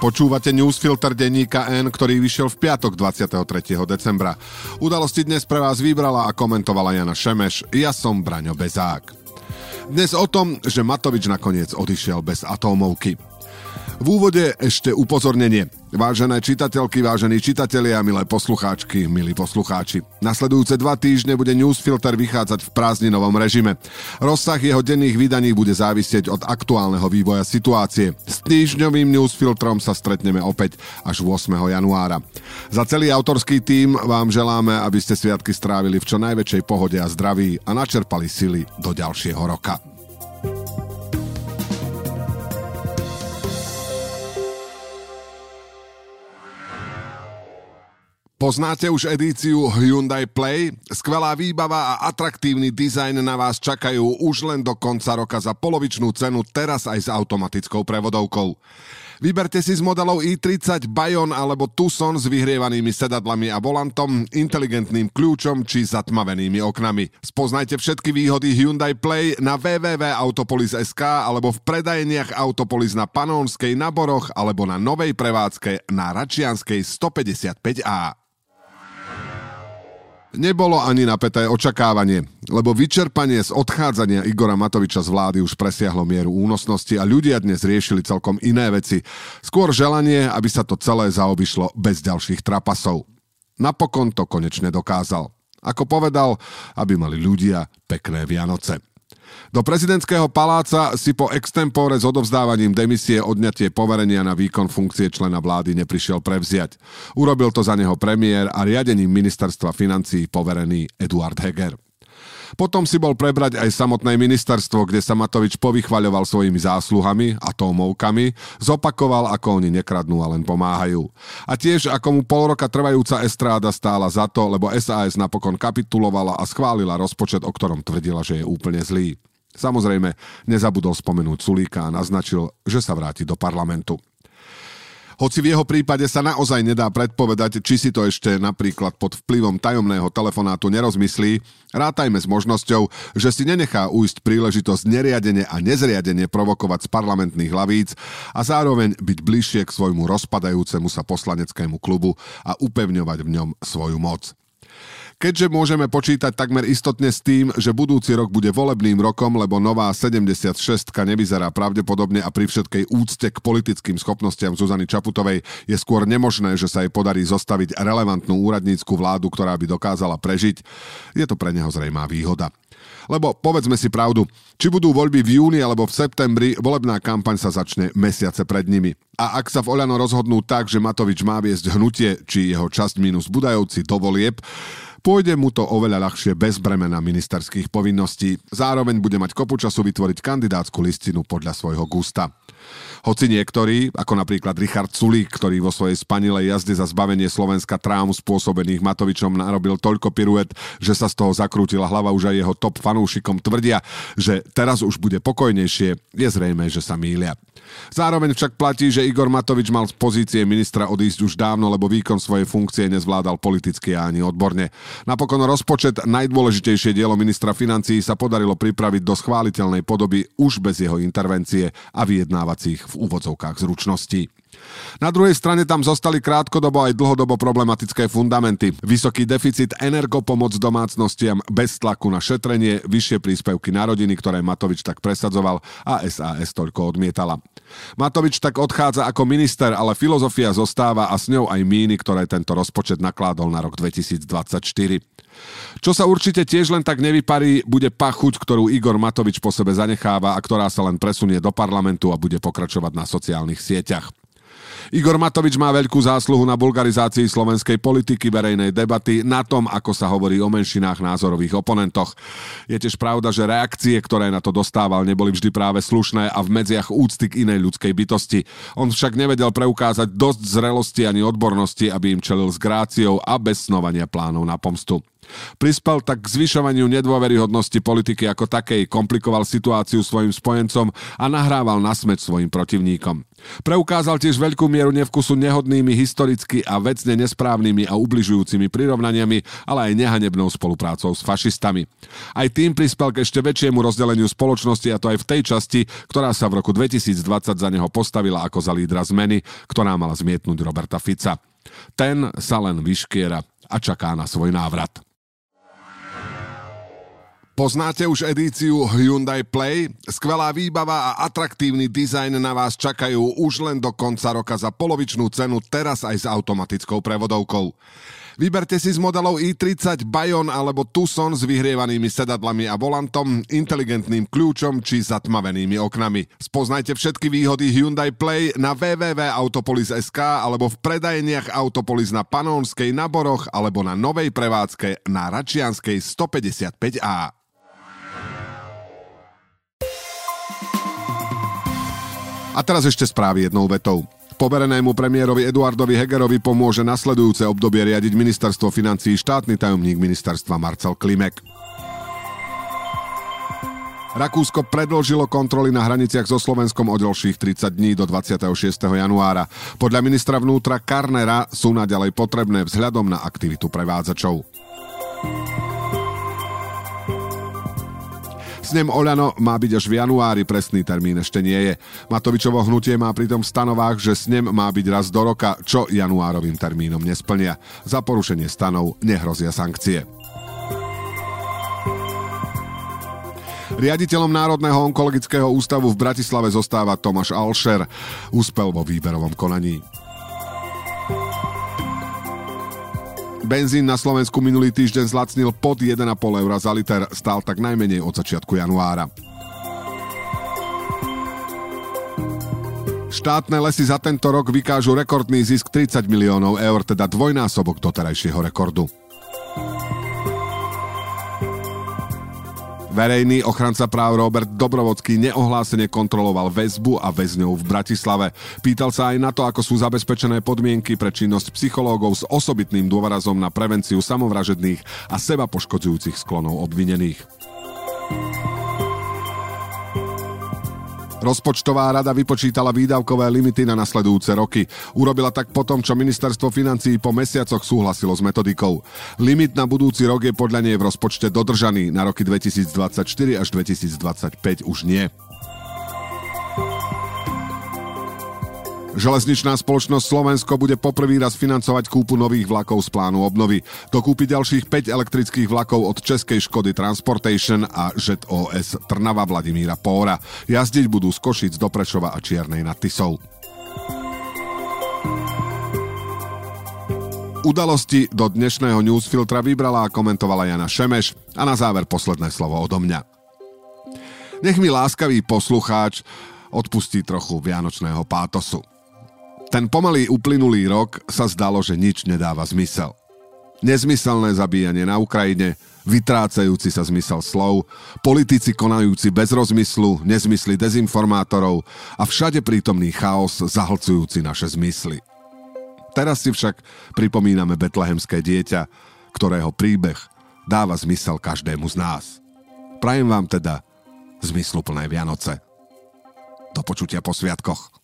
Počúvate newsfilter denníka N, ktorý vyšiel v piatok 23. decembra. Udalosti dnes pre vás vybrala a komentovala Jana Šemeš. Ja som Braňo Bezák. Dnes o tom, že Matovič nakoniec odišiel bez atómovky. V úvode ešte upozornenie. Vážené čitateľky, vážení čitatelia, milé poslucháčky, milí poslucháči. Nasledujúce dva týždne bude Newsfilter vychádzať v prázdninovom režime. Rozsah jeho denných vydaní bude závisieť od aktuálneho vývoja situácie. S týždňovým Newsfiltrom sa stretneme opäť až 8. januára. Za celý autorský tím vám želáme, aby ste sviatky strávili v čo najväčšej pohode a zdraví a načerpali sily do ďalšieho roka. Poznáte už edíciu Hyundai Play? Skvelá výbava a atraktívny dizajn na vás čakajú už len do konca roka za polovičnú cenu, teraz aj s automatickou prevodovkou. Vyberte si z modelov i30 Bayon alebo Tucson s vyhrievanými sedadlami a volantom, inteligentným kľúčom či zatmavenými oknami. Spoznajte všetky výhody Hyundai Play na www.autopolis.sk alebo v predajeniach Autopolis na Panónskej, na Boroch alebo na novej prevádzke na Račianskej 155A. Nebolo ani napäté očakávanie, lebo vyčerpanie z odchádzania Igora Matoviča z vlády už presiahlo mieru únosnosti a ľudia dnes riešili celkom iné veci. Skôr želanie, aby sa to celé zaobišlo bez ďalších trapasov. Napokon to konečne dokázal. Ako povedal, aby mali ľudia pekné Vianoce. Do prezidentského paláca si po extempore s odovzdávaním demisie odňatie poverenia na výkon funkcie člena vlády neprišiel prevziať. Urobil to za neho premiér a riadením ministerstva financí poverený Eduard Heger. Potom si bol prebrať aj samotné ministerstvo, kde sa Matovič povychvaľoval svojimi zásluhami, atómovkami, zopakoval, ako oni nekradnú a len pomáhajú. A tiež, ako mu pol roka trvajúca estráda stála za to, lebo SAS napokon kapitulovala a schválila rozpočet, o ktorom tvrdila, že je úplne zlý. Samozrejme, nezabudol spomenúť Sulíka a naznačil, že sa vráti do parlamentu. Hoci v jeho prípade sa naozaj nedá predpovedať, či si to ešte napríklad pod vplyvom tajomného telefonátu nerozmyslí, rátajme s možnosťou, že si nenechá ujsť príležitosť neriadenie a nezriadenie provokovať z parlamentných hlavíc a zároveň byť bližšie k svojmu rozpadajúcemu sa poslaneckému klubu a upevňovať v ňom svoju moc. Keďže môžeme počítať takmer istotne s tým, že budúci rok bude volebným rokom, lebo nová 76 nevyzerá pravdepodobne a pri všetkej úcte k politickým schopnostiam Zuzany Čaputovej je skôr nemožné, že sa jej podarí zostaviť relevantnú úradnícku vládu, ktorá by dokázala prežiť, je to pre neho zrejmá výhoda. Lebo povedzme si pravdu, či budú voľby v júni alebo v septembri, volebná kampaň sa začne mesiace pred nimi. A ak sa v Oľano rozhodnú tak, že Matovič má viesť hnutie, či jeho časť minus Budajovci do volieb, Pôjde mu to oveľa ľahšie bez bremena ministerských povinností. Zároveň bude mať kopu času vytvoriť kandidátsku listinu podľa svojho gusta. Hoci niektorí, ako napríklad Richard Sulík, ktorý vo svojej spanilej jazde za zbavenie Slovenska trám spôsobených Matovičom narobil toľko piruet, že sa z toho zakrútila hlava už aj jeho top fanúšikom tvrdia, že teraz už bude pokojnejšie, je zrejme, že sa mýlia. Zároveň však platí, že Igor Matovič mal z pozície ministra odísť už dávno, lebo výkon svojej funkcie nezvládal politicky a ani odborne. Napokon rozpočet, najdôležitejšie dielo ministra financií, sa podarilo pripraviť do schváliteľnej podoby už bez jeho intervencie a vyjednávacích v úvodzovkách zručností. Na druhej strane tam zostali krátkodobo aj dlhodobo problematické fundamenty. Vysoký deficit energopomoc domácnostiam bez tlaku na šetrenie, vyššie príspevky na rodiny, ktoré Matovič tak presadzoval a SAS toľko odmietala. Matovič tak odchádza ako minister, ale filozofia zostáva a s ňou aj míny, ktoré tento rozpočet nakládol na rok 2024. Čo sa určite tiež len tak nevyparí, bude pachuť, ktorú Igor Matovič po sebe zanecháva a ktorá sa len presunie do parlamentu a bude pokračovať na sociálnych sieťach. Igor Matovič má veľkú zásluhu na bulgarizácii slovenskej politiky, verejnej debaty, na tom, ako sa hovorí o menšinách názorových oponentoch. Je tiež pravda, že reakcie, ktoré na to dostával, neboli vždy práve slušné a v medziach úcty k inej ľudskej bytosti. On však nevedel preukázať dosť zrelosti ani odbornosti, aby im čelil s gráciou a bez snovania plánov na pomstu. Prispel tak k zvyšovaniu nedôveryhodnosti politiky ako takej, komplikoval situáciu svojim spojencom a nahrával na smeč svojim protivníkom. Preukázal tiež veľkú mieru nevkusu nehodnými, historicky a vecne nesprávnymi a ubližujúcimi prirovnaniami, ale aj nehanebnou spoluprácou s fašistami. Aj tým prispel k ešte väčšiemu rozdeleniu spoločnosti a to aj v tej časti, ktorá sa v roku 2020 za neho postavila ako za lídra zmeny, ktorá mala zmietnúť Roberta Fica. Ten sa len vyškiera a čaká na svoj návrat. Poznáte už edíciu Hyundai Play? Skvelá výbava a atraktívny dizajn na vás čakajú už len do konca roka za polovičnú cenu, teraz aj s automatickou prevodovkou. Vyberte si z modelov i30 Bayon alebo Tucson s vyhrievanými sedadlami a volantom, inteligentným kľúčom či zatmavenými oknami. Spoznajte všetky výhody Hyundai Play na www.autopolis.sk alebo v predajeniach Autopolis na Panónskej na Boroch alebo na novej prevádzke na Račianskej 155A. A teraz ešte správy jednou vetou. Poverenému premiérovi Eduardovi Hegerovi pomôže nasledujúce obdobie riadiť ministerstvo financí štátny tajomník ministerstva Marcel Klimek. Rakúsko predlžilo kontroly na hraniciach so Slovenskom o ďalších 30 dní do 26. januára. Podľa ministra vnútra Karnera sú naďalej potrebné vzhľadom na aktivitu prevádzačov. Snem Oľano má byť až v januári, presný termín ešte nie je. Matovičovo hnutie má pritom v stanovách, že snem má byť raz do roka, čo januárovým termínom nesplnia. Za porušenie stanov nehrozia sankcie. Riaditeľom Národného onkologického ústavu v Bratislave zostáva Tomáš Alšer. Úspel vo výberovom konaní. Benzín na Slovensku minulý týždeň zlacnil pod 1,5 eur za liter, stál tak najmenej od začiatku januára. Štátne lesy za tento rok vykážu rekordný zisk 30 miliónov eur, teda dvojnásobok doterajšieho rekordu. Verejný ochranca práv Robert Dobrovodský neohlásene kontroloval väzbu a väzňov v Bratislave. Pýtal sa aj na to, ako sú zabezpečené podmienky pre činnosť psychológov s osobitným dôrazom na prevenciu samovražedných a seba poškodzujúcich sklonov obvinených. Rozpočtová rada vypočítala výdavkové limity na nasledujúce roky. Urobila tak potom, čo ministerstvo financí po mesiacoch súhlasilo s metodikou. Limit na budúci rok je podľa nej v rozpočte dodržaný, na roky 2024 až 2025 už nie. Železničná spoločnosť Slovensko bude poprvý raz financovať kúpu nových vlakov z plánu obnovy. Dokúpi ďalších 5 elektrických vlakov od Českej Škody Transportation a ŽET OS Trnava Vladimíra Póra. Jazdiť budú z Košic do Prešova a Čiernej nad Tisou. Udalosti do dnešného newsfiltra vybrala a komentovala Jana Šemeš a na záver posledné slovo odo mňa. Nech mi láskavý poslucháč odpustí trochu vianočného pátosu. Ten pomalý uplynulý rok sa zdalo, že nič nedáva zmysel. Nezmyselné zabíjanie na Ukrajine, vytrácajúci sa zmysel slov, politici konajúci bez rozmyslu, nezmysly dezinformátorov a všade prítomný chaos zahlcujúci naše zmysly. Teraz si však pripomíname betlehemské dieťa, ktorého príbeh dáva zmysel každému z nás. Prajem vám teda zmysluplné Vianoce. Do počutia po sviatkoch.